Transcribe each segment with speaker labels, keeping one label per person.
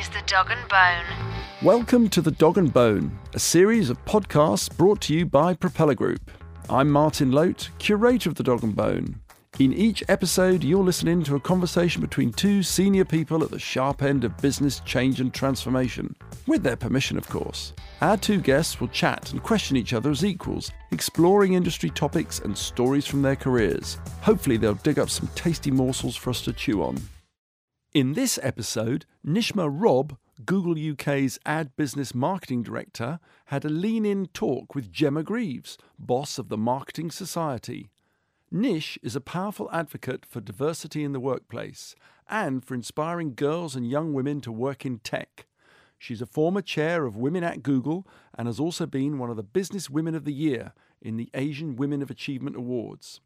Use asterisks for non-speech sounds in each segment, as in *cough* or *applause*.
Speaker 1: is the Dog and Bone.
Speaker 2: Welcome to The Dog and Bone, a series of podcasts brought to you by Propeller Group. I'm Martin Lote, curator of The Dog and Bone. In each episode, you're listening to a conversation between two senior people at the sharp end of business change and transformation, with their permission, of course. Our two guests will chat and question each other as equals, exploring industry topics and stories from their careers. Hopefully, they'll dig up some tasty morsels for us to chew on. In this episode, Nishma Robb, Google UK's ad business marketing director, had a lean in talk with Gemma Greaves, boss of the Marketing Society. Nish is a powerful advocate for diversity in the workplace and for inspiring girls and young women to work in tech. She's a former chair of Women at Google and has also been one of the Business Women of the Year in the Asian Women of Achievement Awards.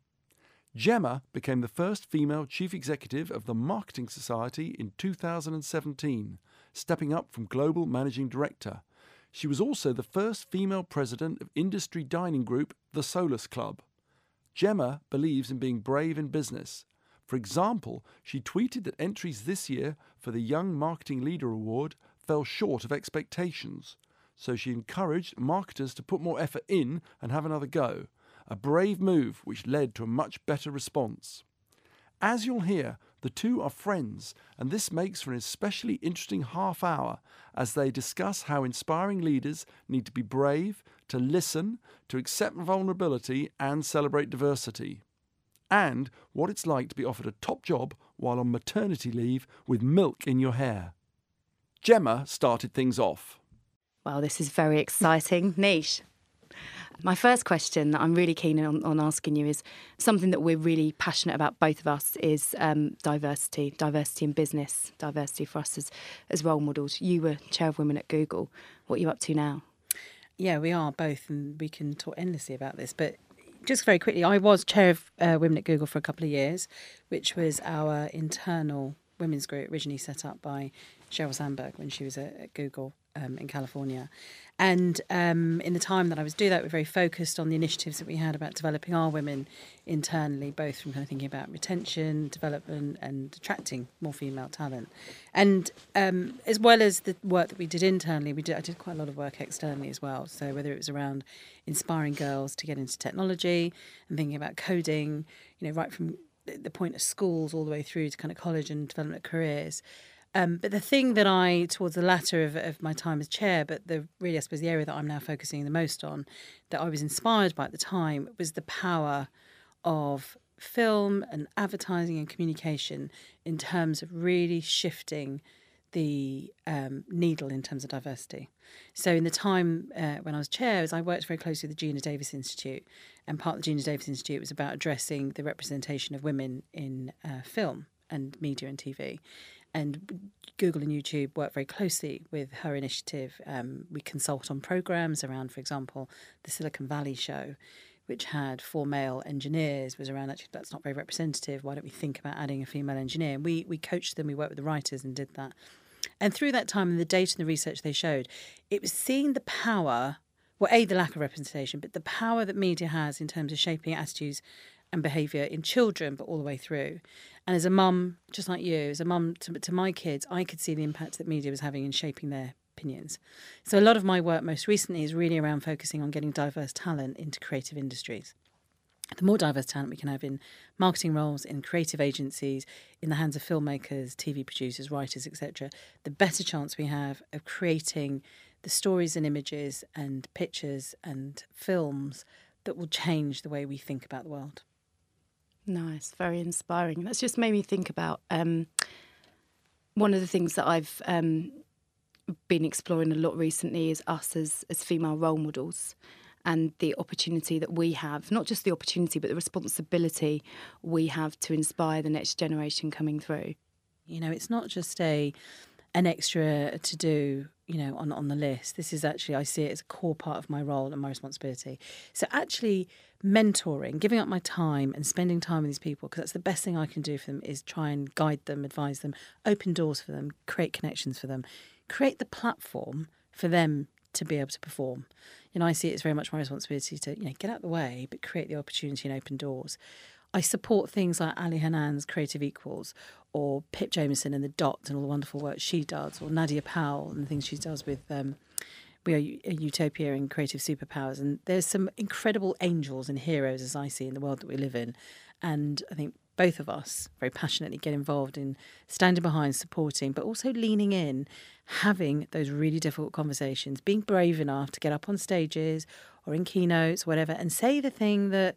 Speaker 2: Gemma became the first female chief executive of the Marketing Society in 2017, stepping up from global managing director. She was also the first female president of industry dining group The Solus Club. Gemma believes in being brave in business. For example, she tweeted that entries this year for the Young Marketing Leader Award fell short of expectations. So she encouraged marketers to put more effort in and have another go. A brave move which led to a much better response. As you'll hear, the two are friends, and this makes for an especially interesting half hour as they discuss how inspiring leaders need to be brave, to listen, to accept vulnerability, and celebrate diversity. And what it's like to be offered a top job while on maternity leave with milk in your hair. Gemma started things off.
Speaker 3: Well, this is very exciting. Nish. My first question that I'm really keen on, on, asking you is something that we're really passionate about, both of us, is um, diversity, diversity in business, diversity for us as, as role models. You were chair of women at Google. What are you up to now?
Speaker 4: Yeah, we are both, and we can talk endlessly about this. But just very quickly, I was chair of uh, Women at Google for a couple of years, which was our internal women's group originally set up by Sheryl Sandberg when she was at, at Google um, in California. And um, in the time that I was doing that, we were very focused on the initiatives that we had about developing our women internally, both from kind of thinking about retention, development, and attracting more female talent. And um, as well as the work that we did internally, we did I did quite a lot of work externally as well. So whether it was around inspiring girls to get into technology and thinking about coding, you know, right from the point of schools all the way through to kind of college and development careers. Um, but the thing that I, towards the latter of, of my time as chair, but the really, I suppose, the area that I'm now focusing the most on, that I was inspired by at the time, was the power of film and advertising and communication in terms of really shifting the um, needle in terms of diversity. So, in the time uh, when I was chair, I worked very closely with the Geena Davis Institute, and part of the Geena Davis Institute was about addressing the representation of women in uh, film and media and TV and Google and YouTube work very closely with her initiative. Um, we consult on programs around, for example, the Silicon Valley show, which had four male engineers, was around actually that's not very representative. Why don't we think about adding a female engineer? And we we coached them, we worked with the writers and did that. And through that time and the data and the research they showed, it was seeing the power, well, A, the lack of representation, but the power that media has in terms of shaping attitudes and behaviour in children, but all the way through. And as a mum, just like you, as a mum to, to my kids, I could see the impact that media was having in shaping their opinions. So a lot of my work most recently is really around focusing on getting diverse talent into creative industries. The more diverse talent we can have in marketing roles, in creative agencies, in the hands of filmmakers, TV producers, writers, etc., the better chance we have of creating the stories and images and pictures and films that will change the way we think about the world.
Speaker 3: Nice, very inspiring. That's just made me think about um, one of the things that I've um, been exploring a lot recently is us as, as female role models and the opportunity that we have, not just the opportunity, but the responsibility we have to inspire the next generation coming through.
Speaker 4: You know, it's not just a an extra to do, you know, on on the list. This is actually I see it as a core part of my role and my responsibility. So actually mentoring, giving up my time and spending time with these people because that's the best thing I can do for them is try and guide them, advise them, open doors for them, create connections for them, create the platform for them to be able to perform. You know, I see it as very much my responsibility to, you know, get out of the way, but create the opportunity and open doors. I support things like Ali Hanan's Creative Equals or Pip Jamieson and the Dot and all the wonderful work she does, or Nadya Powell and the things she does with um, We Are a Utopia and Creative Superpowers. And there's some incredible angels and heroes, as I see, in the world that we live in. And I think both of us very passionately get involved in standing behind, supporting, but also leaning in, having those really difficult conversations, being brave enough to get up on stages or in keynotes, whatever, and say the thing that,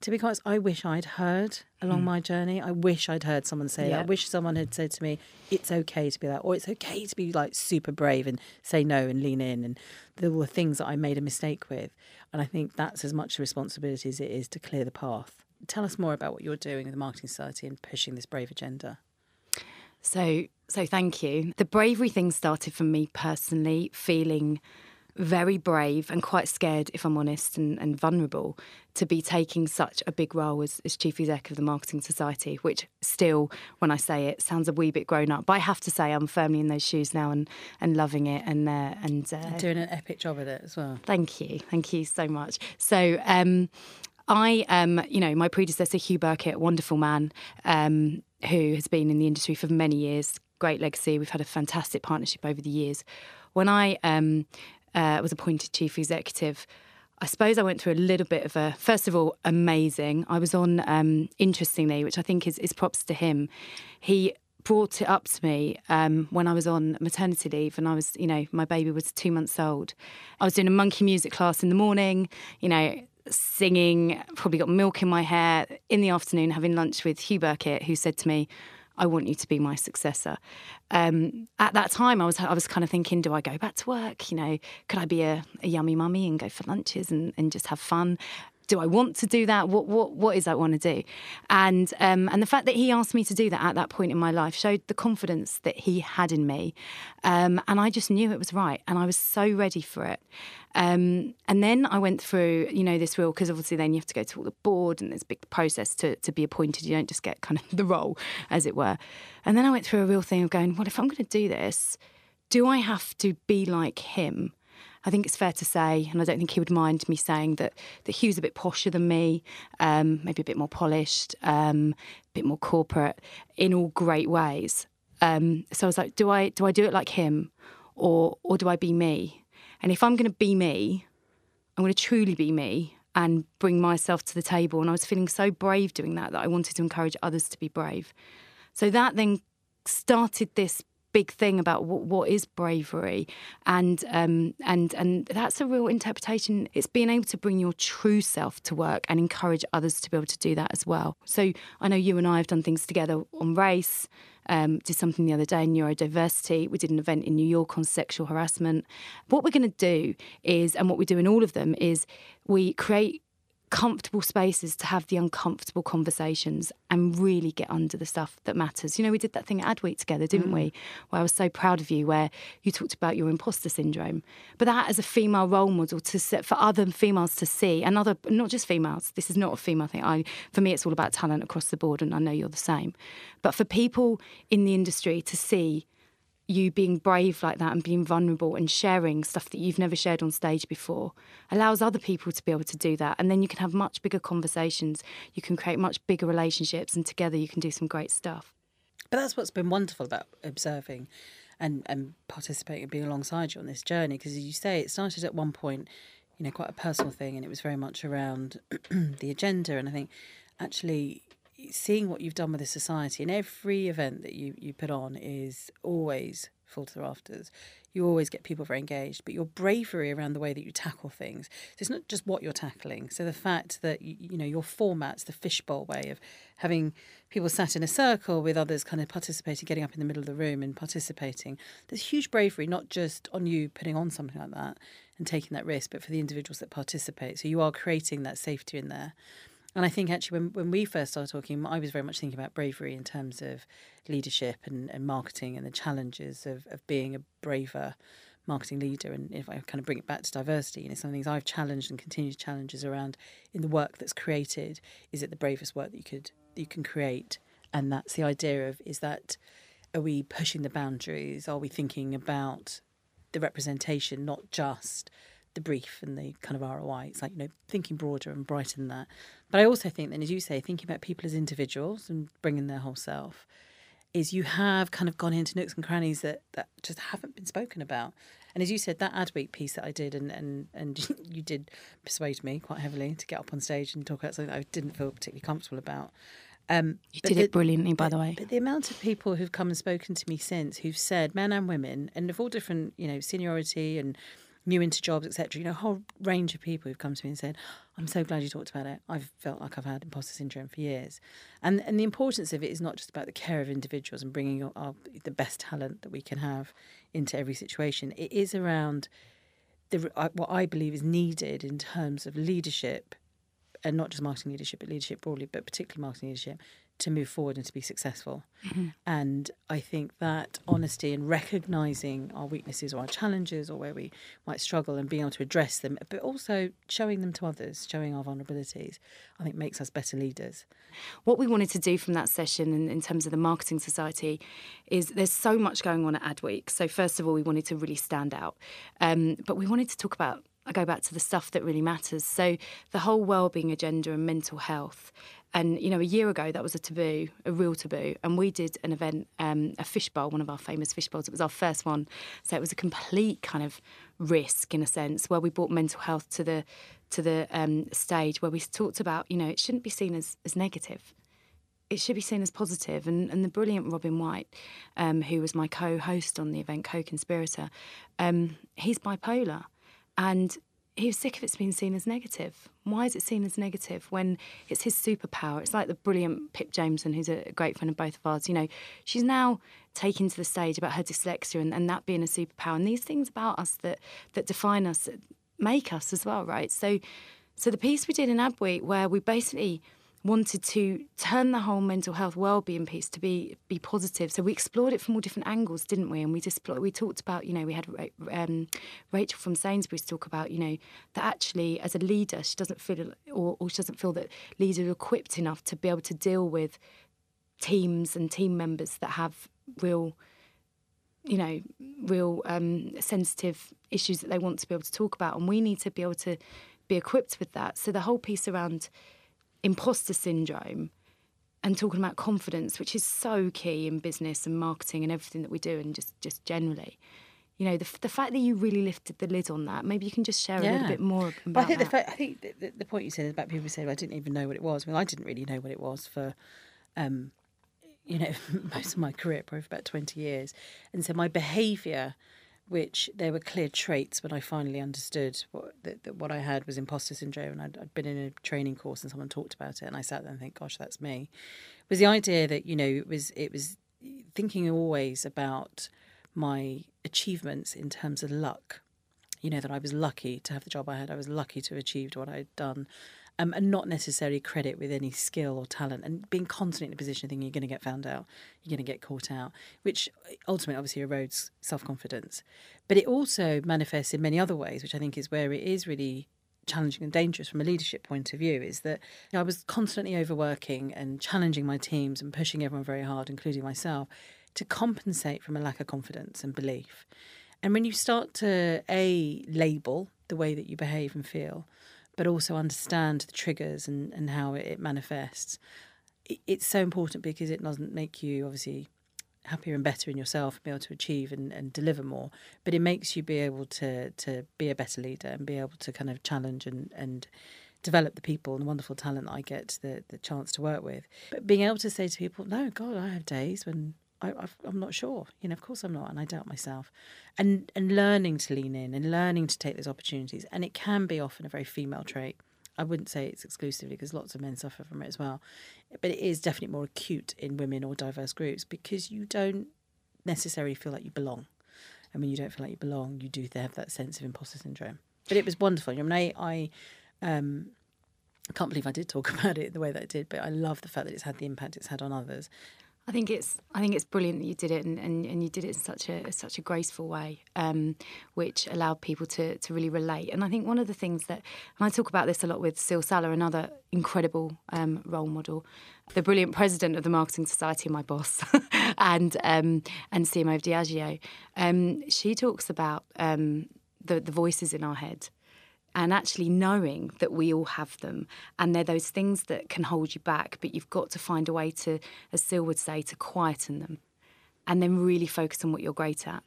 Speaker 4: to be honest, I wish I'd heard along mm. my journey. I wish I'd heard someone say yeah. I wish someone had said to me, it's okay to be that, or it's okay to be like super brave and say no and lean in. And there were things that I made a mistake with. And I think that's as much a responsibility as it is to clear the path tell us more about what you're doing in the Marketing Society and pushing this brave agenda.
Speaker 3: So, so thank you. The bravery thing started for me personally feeling very brave and quite scared, if I'm honest, and, and vulnerable to be taking such a big role as, as chief exec of the Marketing Society, which still, when I say it, sounds a wee bit grown up. But I have to say, I'm firmly in those shoes now and, and loving it and uh, and
Speaker 4: uh, doing an epic job with it as well.
Speaker 3: Thank you, thank you so much. So. Um, I, um, you know, my predecessor, Hugh Burkitt, wonderful man um, who has been in the industry for many years, great legacy. We've had a fantastic partnership over the years. When I um, uh, was appointed chief executive, I suppose I went through a little bit of a, first of all, amazing. I was on, um, interestingly, which I think is, is props to him. He brought it up to me um, when I was on maternity leave and I was, you know, my baby was two months old. I was doing a monkey music class in the morning, you know, singing, probably got milk in my hair in the afternoon, having lunch with Hugh Burkitt, who said to me, I want you to be my successor. Um, at that time, I was I was kind of thinking, do I go back to work? You know, could I be a, a yummy mummy and go for lunches and, and just have fun? Do I want to do that? What what what is I want to do? And um, and the fact that he asked me to do that at that point in my life showed the confidence that he had in me, um, and I just knew it was right, and I was so ready for it. Um, and then I went through, you know, this real because obviously then you have to go to all the board and there's a big process to to be appointed. You don't just get kind of *laughs* the role, as it were. And then I went through a real thing of going, well, if I'm going to do this, do I have to be like him? I think it's fair to say, and I don't think he would mind me saying that that Hugh's a bit posher than me, um, maybe a bit more polished, um, a bit more corporate, in all great ways. Um, so I was like, do I do I do it like him, or or do I be me? And if I'm going to be me, I'm going to truly be me and bring myself to the table. And I was feeling so brave doing that that I wanted to encourage others to be brave. So that then started this big thing about what, what is bravery, and um, and and that's a real interpretation. It's being able to bring your true self to work and encourage others to be able to do that as well. So I know you and I have done things together on race. Um, did something the other day in neurodiversity. We did an event in New York on sexual harassment. What we're going to do is, and what we do in all of them, is we create comfortable spaces to have the uncomfortable conversations and really get under the stuff that matters. You know, we did that thing at Adweek together, didn't mm. we? Where I was so proud of you, where you talked about your imposter syndrome. But that as a female role model to set for other females to see, and other not just females. This is not a female thing. I for me, it's all about talent across the board, and I know you're the same. But for people in the industry to see you being brave like that and being vulnerable and sharing stuff that you've never shared on stage before allows other people to be able to do that. And then you can have much bigger conversations, you can create much bigger relationships, and together you can do some great stuff.
Speaker 4: But that's what's been wonderful about observing and, and participating and being alongside you on this journey. Because as you say, it started at one point, you know, quite a personal thing, and it was very much around *clears throat* the agenda. And I think actually seeing what you've done with the society and every event that you, you put on is always full to the rafters. You always get people very engaged, but your bravery around the way that you tackle things. So it's not just what you're tackling. So the fact that you, you know your formats, the fishbowl way of having people sat in a circle with others kind of participating, getting up in the middle of the room and participating. There's huge bravery, not just on you putting on something like that and taking that risk, but for the individuals that participate. So you are creating that safety in there. And I think actually, when, when we first started talking, I was very much thinking about bravery in terms of leadership and, and marketing and the challenges of, of being a braver marketing leader. And if I kind of bring it back to diversity, you know, some things I've challenged and continue to challenge is around in the work that's created, is it the bravest work that you could that you can create? And that's the idea of is that are we pushing the boundaries? Are we thinking about the representation, not just the brief and the kind of ROI. It's like, you know, thinking broader and brighter than that. But I also think then, as you say, thinking about people as individuals and bringing their whole self is you have kind of gone into nooks and crannies that, that just haven't been spoken about. And as you said, that Adweek piece that I did, and, and, and *laughs* you did persuade me quite heavily to get up on stage and talk about something I didn't feel particularly comfortable about.
Speaker 3: Um, you did the, it brilliantly, by
Speaker 4: the
Speaker 3: way.
Speaker 4: But the amount of people who've come and spoken to me since, who've said, men and women, and of all different, you know, seniority and new into jobs, etc. You know, a whole range of people who've come to me and said, "I'm so glad you talked about it. I've felt like I've had imposter syndrome for years," and and the importance of it is not just about the care of individuals and bringing our, our the best talent that we can have into every situation. It is around the uh, what I believe is needed in terms of leadership, and not just marketing leadership, but leadership broadly, but particularly marketing leadership, to move forward and to be successful. Mm-hmm. And I think that honesty and recognizing our weaknesses or our challenges or where we might struggle and being able to address them, but also showing them to others, showing our vulnerabilities, I think makes us better leaders.
Speaker 3: What we wanted to do from that session in, in terms of the Marketing Society is there's so much going on at Adweek. So, first of all, we wanted to really stand out, um, but we wanted to talk about I go back to the stuff that really matters. So the whole well-being agenda and mental health and you know, a year ago that was a taboo, a real taboo. And we did an event, um, a fishbowl, one of our famous fishbowls. It was our first one, so it was a complete kind of risk in a sense, where we brought mental health to the to the um, stage, where we talked about, you know, it shouldn't be seen as as negative. It should be seen as positive. And, and the brilliant Robin White, um, who was my co-host on the event, co-conspirator, um, he's bipolar, and he was sick of it being seen as negative. Why is it seen as negative when it's his superpower? It's like the brilliant Pip Jamieson, who's a great friend of both of ours. You know, she's now taken to the stage about her dyslexia and, and that being a superpower, and these things about us that that define us, make us as well, right? So, so the piece we did in Adweek, where we basically wanted to turn the whole mental health well-being piece to be be positive. So we explored it from all different angles, didn't we? And we just we talked about, you know, we had um, Rachel from Sainsbury's talk about, you know, that actually as a leader, she doesn't feel or, or she doesn't feel that leaders are equipped enough to be able to deal with teams and team members that have real you know, real um, sensitive issues that they want to be able to talk about, and we need to be able to be equipped with that. So the whole piece around imposter syndrome and talking about confidence, which is so key in business and marketing and everything that we do, and just just generally. You know, the, the fact that you really lifted the lid on that, maybe you can just share yeah. a little bit more about
Speaker 4: I think
Speaker 3: that.
Speaker 4: The, I think the, the, point you said about people saying, well, I didn't even know what it was. Mean, I didn't really know what it was for, um, you know, *laughs* most of my career, probably for about 20 years. And so my behaviour which there were clear traits when I finally understood what, that, that what I had was imposter syndrome. And I'd, I'd, been in a training course and someone talked about it, and I sat there and think, "Gosh, that's me." Was the idea that you know it was it was thinking always about my achievements in terms of luck. You know that I was lucky to have the job I had. I was lucky to have achieved what I'd done um, and not necessarily credit with any skill or talent, and being constantly in a position of thinking you're going to get found out, you're going to get caught out, which ultimately obviously erodes self confidence. But it also manifests in many other ways, which I think is where it is really challenging and dangerous from a leadership point of view is that you know, I was constantly overworking and challenging my teams and pushing everyone very hard, including myself, to compensate from a lack of confidence and belief. And when you start to a label the way that you behave and feel, but also understand the triggers and, and how it manifests. It's so important because it doesn't make you obviously happier and better in yourself and be able to achieve and, and deliver more, but it makes you be able to to be a better leader and be able to kind of challenge and and develop the people and the wonderful talent I get the the chance to work with. But being able to say to people, no, God, I have days when I, am not sure. You know, of course I'm not, and I doubt myself. And and learning to lean in and learning to take those opportunities, and it can be often a very female trait. I wouldn't say it's exclusively because lots of men suffer from it as well, but it is definitely more acute in women or diverse groups because you don't necessarily feel like you belong. And when you don't feel like you belong, you do have that sense of imposter syndrome. But it was wonderful. I mean, I, I um, I can't believe I did talk *laughs* about it the way that I did, but I love the fact that it's had the impact it's had on others.
Speaker 3: I think it's I think it's brilliant that you did it and, and, and you did it in such a such a graceful way, um, which allowed people to to really relate. And I think one of the things that and I talk about this a lot with Syl Saller, another incredible um, role model, the brilliant president of the Marketing Society, my boss, *laughs* and um, and CMO of Diageo. Um, she talks about um, the the voices in our head and actually knowing that we all have them and they're those things that can hold you back but you've got to find a way to as Syl would say to quieten them and then really focus on what you're great at.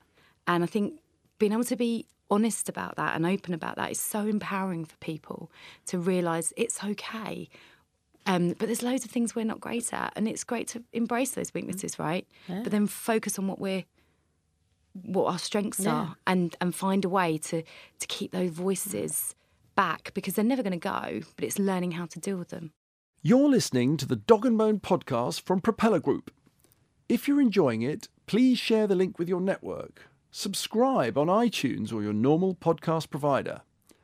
Speaker 3: And i think being able to be honest about that and open about that is so empowering for people to realize it's okay. Um, but there's loads of things we're not great at and it's great to embrace those weaknesses right?
Speaker 4: Yeah.
Speaker 3: but then focus on what we're what our strengths
Speaker 4: Yeah.
Speaker 3: are and and find a way to to keep those voices back because they're never going to go but it's learning how to deal with them
Speaker 2: You're listening to the Dog and Bone podcast from Propeller Group. If you're enjoying it, please share the link with your network. Subscribe on iTunes or your normal podcast provider.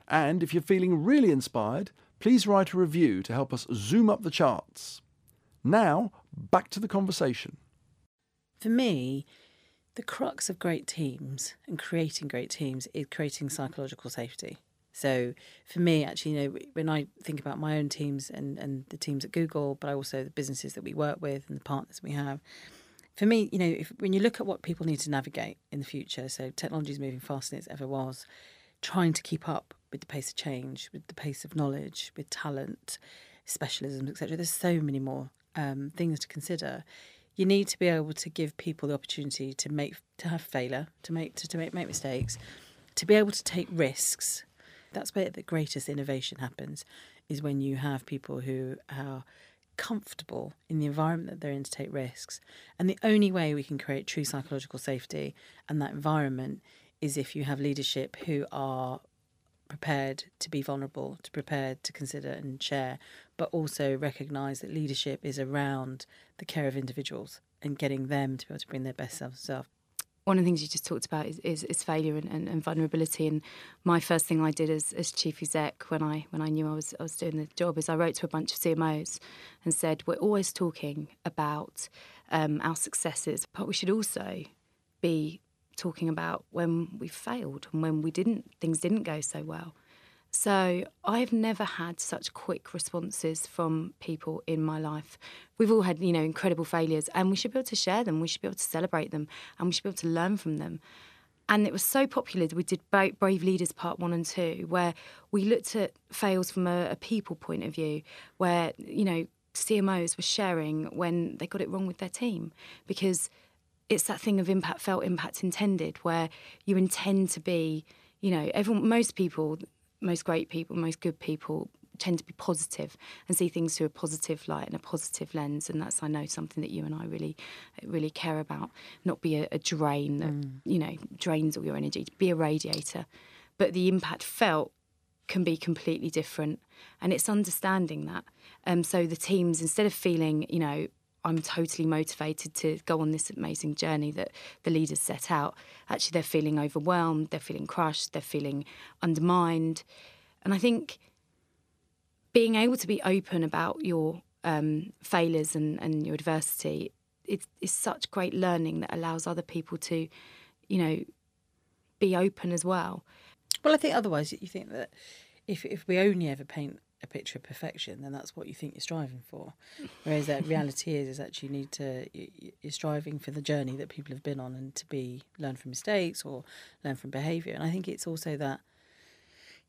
Speaker 2: And if you're feeling really inspired, please write a review to help us zoom up the charts. Now, back to the conversation.
Speaker 4: For me, the crux of great teams and creating great teams is creating psychological safety. So for me, actually, you know, when I think about my own teams and, and the teams at Google, but also the businesses that we work with and the partners we have, for me, you know, if, when you look at what people need to navigate in the future, so technology is moving faster than it's ever was, trying to keep up with the pace of change, with the pace of knowledge, with talent, specialisms, etc. There's so many more um, things to consider. You need to be able to give people the opportunity to make to have failure, to make to, to make, make mistakes, to be able to take risks. That's where the greatest innovation happens, is when you have people who are comfortable in the environment that they're in to take risks. And the only way we can create true psychological safety and that environment is if you have leadership who are prepared to be vulnerable, to prepared to consider and share, but also recognise that leadership is around the care of individuals and getting them to be able to bring their best self.
Speaker 3: one of the things you just talked about is, is, is failure and, and, and vulnerability. And my first thing I did as, as chief exec when I when I knew I was I was doing the job is I wrote to a bunch of CMOs and said we're always talking about um, our successes, but we should also be talking about when we failed and when we didn't things didn't go so well. So I've never had such quick responses from people in my life. We've all had, you know, incredible failures and we should be able to share them. We should be able to celebrate them and we should be able to learn from them. And it was so popular that we did Brave Leaders Part 1 and 2, where we looked at fails from a, a people point of view, where, you know, CMOs were sharing when they got it wrong with their team because it's that thing of impact felt, impact intended, where you intend to be, you know, everyone, most people, most great people, most good people tend to be positive and see things through a positive light and a positive lens, and that's I know something that you and I really, really care about. Not be a, a drain that you know drains all your energy. Be a radiator, but the impact felt can be completely different, and it's understanding that. Um, so the teams, instead of feeling, you know, I'm totally motivated to go on this amazing journey that the leaders set out. Actually, they're feeling overwhelmed, they're feeling crushed, they're feeling undermined. And I think being able to be open about your um, failures and, and your adversity is, such great learning that allows other people to, you know, be open as well.
Speaker 4: Well, I think otherwise you think that if if we only ever paint a picture of perfection, then that's what you think you're striving for. Whereas that reality is is actually you need to you- you- you're striving for the journey that people have been on and to be learn from mistakes or learn from behaviour. And I think it's also that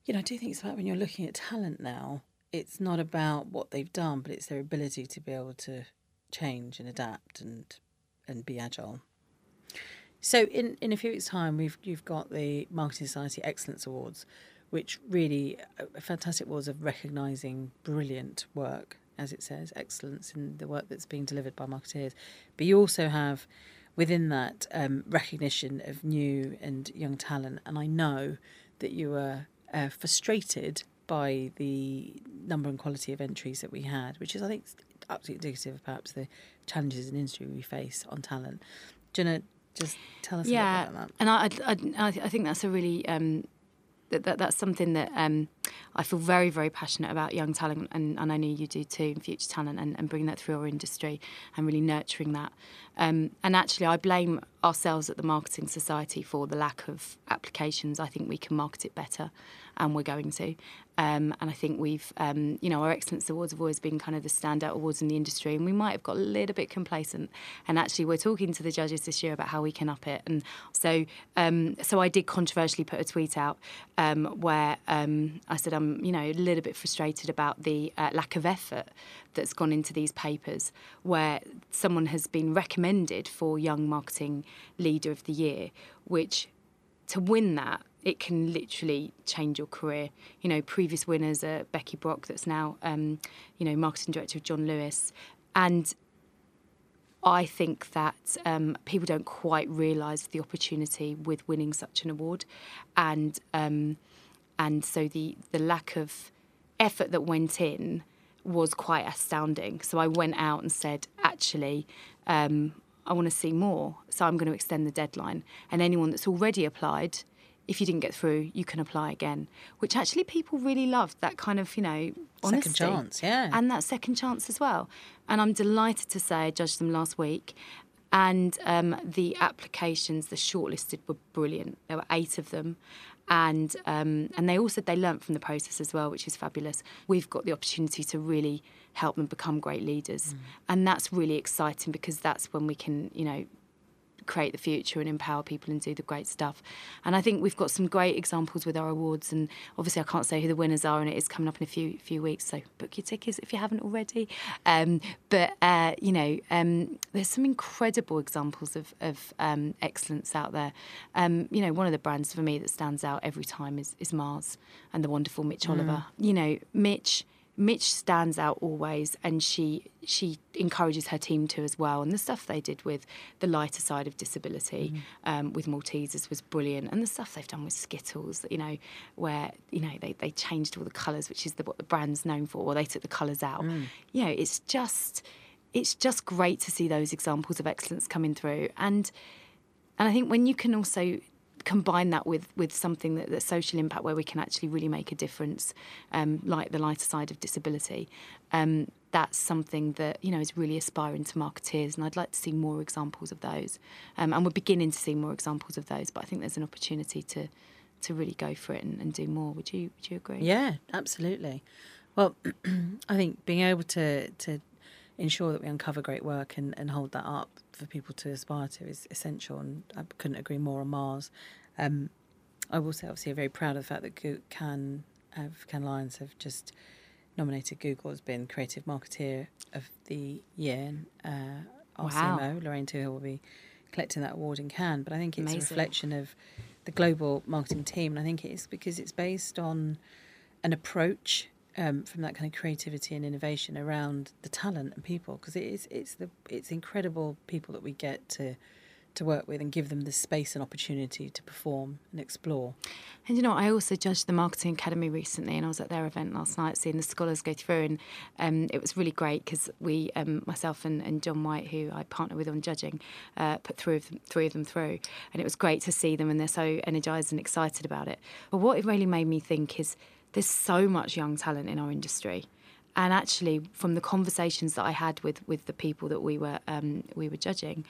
Speaker 4: you know I do think it's about when you're looking at talent now. It's not about what they've done, but it's their ability to be able to change and adapt and and be agile. So in, in a few weeks' time, we've you've got the Marketing Society Excellence Awards, which really fantastic awards of recognising brilliant work, as it says, excellence in the work that's being delivered by marketeers. But you also have within that um, recognition of new and young talent, and I know that you were uh, frustrated by the number and quality of entries that we had, which is I think absolutely indicative of perhaps the challenges in industry we face on talent. Do you want to just tell us
Speaker 3: yeah,
Speaker 4: little bit about that?
Speaker 3: Yeah, and I, I, I, I think that's a really um, that, that that's something that um, I feel very very passionate about young talent, and, and I know you do too, future talent, and, and bringing that through our industry and really nurturing that. Um, and actually, I blame ourselves at the Marketing Society for the lack of applications. I think we can market it better, and we're going to. Um, and I think we've, um, you know, our Excellence Awards have always been kind of the standout awards in the industry, and we might have got a little bit complacent. And actually, we're talking to the judges this year about how we can up it. And so, um, so I did controversially put a tweet out um, where um, I, said I'm, you know, a little bit frustrated about the uh, lack of effort that's gone into these papers, where someone has been recommended for Young Marketing Leader of the Year, which to win that it can literally change your career. You know, previous winners are Becky Brock, that's now, um, you know, marketing director of John Lewis, and I think that um, people don't quite realise the opportunity with winning such an award, and um, and so the the lack of effort that went in was quite astounding. So I went out and said, actually, um, I want to see more, so I'm going to extend the deadline, and anyone that's already applied if you didn't get through, you can apply again, which actually people really loved that kind of, you know, honesty.
Speaker 4: Second chance, yeah.
Speaker 3: And that second chance as well. And I'm delighted to say I judged them last week. And um, the applications, the shortlisted, were brilliant. There were eight of them. And, um, and they all said they learnt from the process as well, which is fabulous. We've got the opportunity to really help them become great leaders. Mm. And that's really exciting because that's when we can, you know, create the future and empower people and do the great stuff. And I think we've got some great examples with our awards. And obviously, I can't say who the winners are, and it is coming up in a few few weeks. So book your tickets if you haven't already. Um, but uh, you know, um, there's some incredible examples of, of um, excellence out there. Um, you know, one of the brands for me that stands out every time is, is Mars and the wonderful Mitch mm. Oliver. You know, Mitch Mitch stands out always, and she she encourages her team to as well. And the stuff they did with the lighter side of disability mm. um, with Maltesers was brilliant, and the stuff they've done with Skittles, you know, where you know they, they changed all the colours, which is the, what the brand's known for, or they took the colours out. Mm. You know, it's just it's just great to see those examples of excellence coming through, and and I think when you can also combine that with with something that, that social impact where we can actually really make a difference, um, like the lighter side of disability. Um, that's something that you know is really aspiring to marketeers, and I'd like to see more examples of those. Um, and we're beginning to see more examples of those, but I think there's an opportunity to to really go for it and, and do more. Would you Would you agree?
Speaker 4: Yeah, absolutely. Well, *clears throat* I think being able to to ensure that we uncover great work and, and hold that up for people to aspire to is essential. And I couldn't agree more on Mars. Um, I will say, obviously, I'm very proud of the fact that Can uh, Cannes Lions have just nominated Google as being Creative Marketeer of the Year. Uh, our wow. CMO, Lorraine Twohill, will be collecting that award in Cannes. But I think it's Amazing. a reflection of the global marketing team. And I think it's because it's based on an approach um, from that kind of creativity and innovation around the talent and people because it is it's the it's incredible people that we get to to work with and give them the space and opportunity to perform and explore.
Speaker 3: And you know, I also judged the Marketing Academy recently, and I was at their event last night seeing the scholars go through, and um, it was really great because we, um, myself and, and, John White, who I partner with on judging, uh, put three of, them, three of them through, and it was great to see them, and they're so energised and excited about it. But what it really made me think is there's so much young talent in our industry. And actually, from the conversations that I had with, with the people that we were um, we were judging,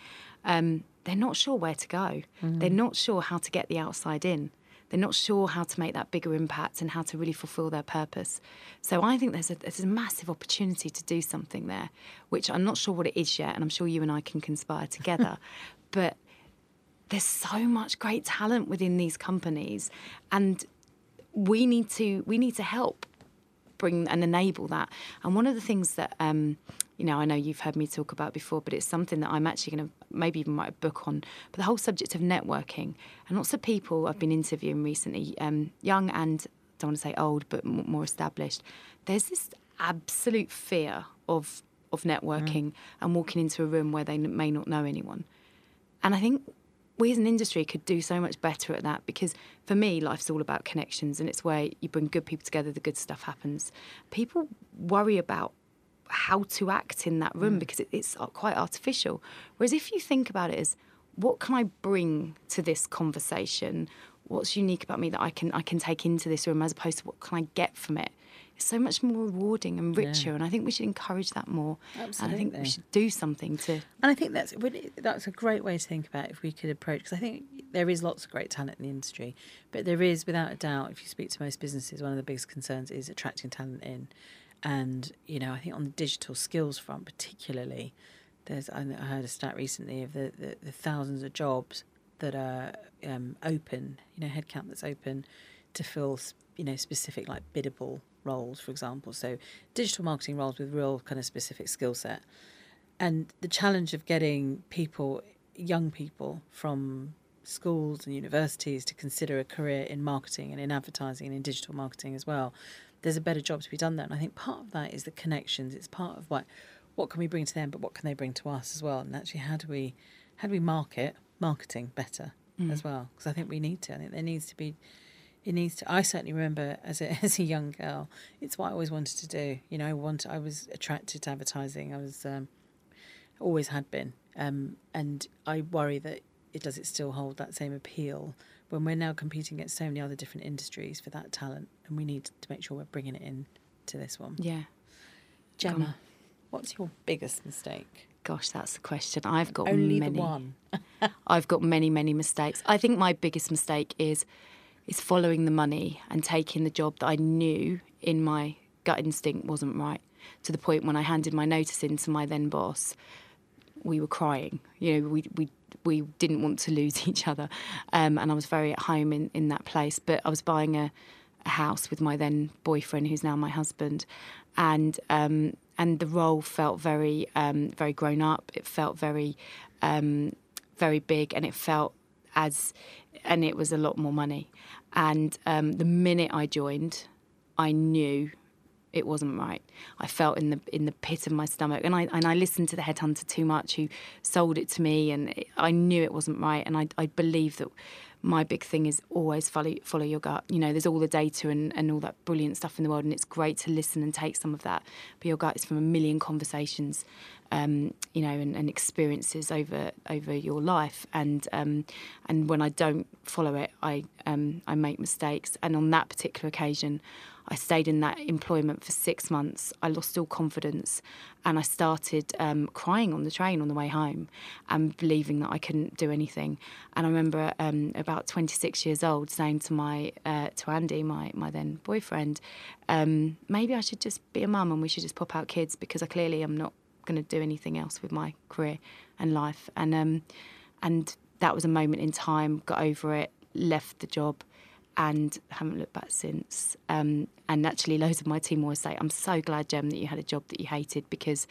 Speaker 3: um, they're not sure where to go. Mm-hmm. They're not sure how to get the outside in. They're not sure how to make that bigger impact and how to really fulfil their purpose. So I think there's a, there's a massive opportunity to do something there, which I'm not sure what it is yet, and I'm sure you and I can conspire together. *laughs* but there's so much great talent within these companies, and we need to we need to help bring and enable that. And one of the things that um, you know, I know you've heard me talk about before, but it's something that I'm actually going to maybe even write a book on. But the whole subject of networking and lots of people I've been interviewing recently, um, young and don't want to say old, but more established. There's this absolute fear of of networking mm. and walking into a room where they may not know anyone. And I think we as an industry could do so much better at that because for me, life's all about connections and it's where you bring good people together, the good stuff happens. People worry about how to act in that room mm. because it, it's quite artificial. Whereas if you think about it as what can I bring to this conversation? What's unique about me that I can I can take into this room as opposed to what can I get from it? So much more rewarding and richer. Yeah. And I think we should encourage that more.
Speaker 4: Absolutely.
Speaker 3: And I think we should do something to. And
Speaker 4: I think that's that's a great way to think about if we could approach because I think there is lots of great talent in the industry, but there is without a doubt, if you speak to most businesses, one of the biggest concerns is attracting talent in. And you know, I think on the digital skills front, particularly, there's I heard a stat recently of the, the, the thousands of jobs that are um, open, you know, headcount that's open to fill, you know, specific like biddable roles, for example. So digital marketing roles with real kind of specific skill set. And the challenge of getting people, young people from schools and universities to consider a career in marketing and in advertising and in digital marketing as well. There's a better job to be done there. And I think part of that is the connections. It's part of what what can we bring to them, but what can they bring to us as well? And actually how do we how do we market marketing better mm. as well? Because I think we need to. I think there needs to be it needs to i certainly remember as a *laughs* as a young girl it's what i always wanted to do you know i want i was attracted to advertising i was um, always had been um, and i worry that it does it still hold that same appeal when we're now competing against so many other different industries for that talent and we need to make sure we're bringing it in to this one
Speaker 3: Yeah.
Speaker 4: gemma what's your biggest mistake
Speaker 3: Gosh, that's the question. I've got
Speaker 4: only
Speaker 3: many.
Speaker 4: one *laughs*
Speaker 3: I've got many, many mistakes. I think my biggest mistake is is following the money and taking the job that I knew in my gut instinct wasn't right. To the point when I handed my notice in to my then boss, we were crying. You know, we we we didn't want to *laughs* lose each other, um, and I was very at home in in that place. But I was buying a, a house with my then boyfriend, who's now my husband, and um, and the role felt very um, very grown up. It felt very um, very big, and it felt as and it was a lot more money. And um, the minute I joined, I knew it wasn't right. I felt in the in the pit of my stomach, and I and I listened to the headhunter too much, who sold it to me, and it, I knew it wasn't right. And I I believe that my big thing is always follow follow your gut. You know, there's all the data and, and all that brilliant stuff in the world, and it's great to listen and take some of that. But your gut is from a million conversations, um, you know, and, and experiences over over your life. And um, and when I don't follow it, I um, I make mistakes. And on that particular occasion, I stayed in that employment for six months. I lost all confidence, and I started um, crying on the train on the way home, and believing that I couldn't do anything. And I remember um, about 26 years old saying to my uh, to Andy, my my then boyfriend, um, maybe I should just be a mum and we should just pop out kids because I clearly am not going to do anything else with my career and life. And um, and that was a moment in time. Got over it, left the job and haven't looked back since. Um, and actually, loads of my team always say, "I'm so glad, Jem, that you had a job that you hated because,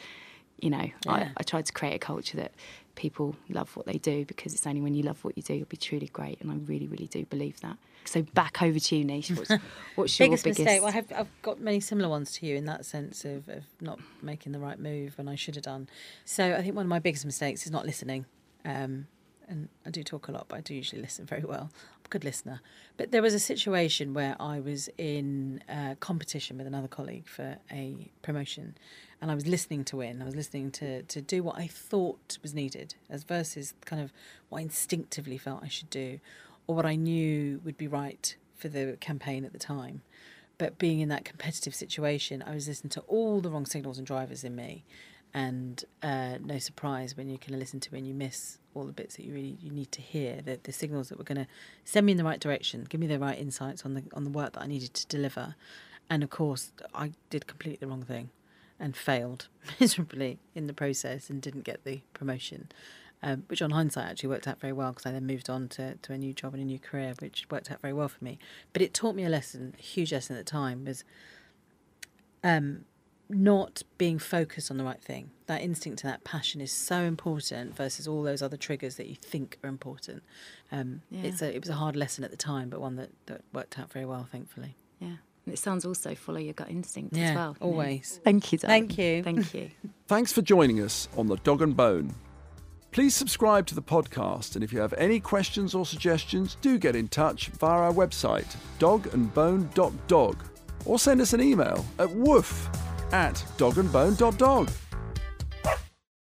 Speaker 3: you know,
Speaker 4: Yeah.
Speaker 3: I, I tried to create a culture that people love what they do because it's only when you love what you do you'll be truly great." And I really, really do believe that. So back over to you, Nish. What's, *laughs* what's your
Speaker 4: biggest,
Speaker 3: biggest?
Speaker 4: mistake. Well, I have, I've got many similar ones to you in that sense of, of not making the right move when I should have done. So I think one of my biggest mistakes is not listening. Um, and I do talk a lot, but I do usually listen very well. Good listener. But there was a situation where I was in competition with another colleague for a promotion, and I was listening to win. I was listening to to do what I thought was needed, as versus kind of what I instinctively felt I should do, or what I knew would be right for the campaign at the time. But being in that competitive situation, I was listening to all the wrong signals and drivers in me, and uh, no surprise when you kind of listen to it and you miss all the bits that you really you need to hear the, the signals that were going to send me in the right direction give me the right insights on the on the work that I needed to deliver. And of course I did completely the wrong thing and failed *laughs* miserably in the process and didn't get the promotion um, which on hindsight actually worked out very well because I then moved on to, to a new job and a new career which worked out very well for me. But it taught me a lesson a huge lesson at the time was um, not being focused on the right thing. That instinct and that passion is so important versus all those other triggers that you think are important. Um,
Speaker 3: Yeah.
Speaker 4: It's a, it was a hard lesson at the time, but one that, that worked out very well, thankfully.
Speaker 3: Yeah, it sounds also follow your gut instinct
Speaker 4: Yeah,
Speaker 3: as well. you know.
Speaker 4: always.
Speaker 3: Thank you. darling.
Speaker 4: Thank you.
Speaker 3: Thank you. *laughs*
Speaker 2: Thanks for joining us on The Dog and Bone. Please subscribe to the podcast, and if you have any questions or suggestions, do get in touch via our website, dogandbone.dog, or send us an email at woof at dogandbone.dog.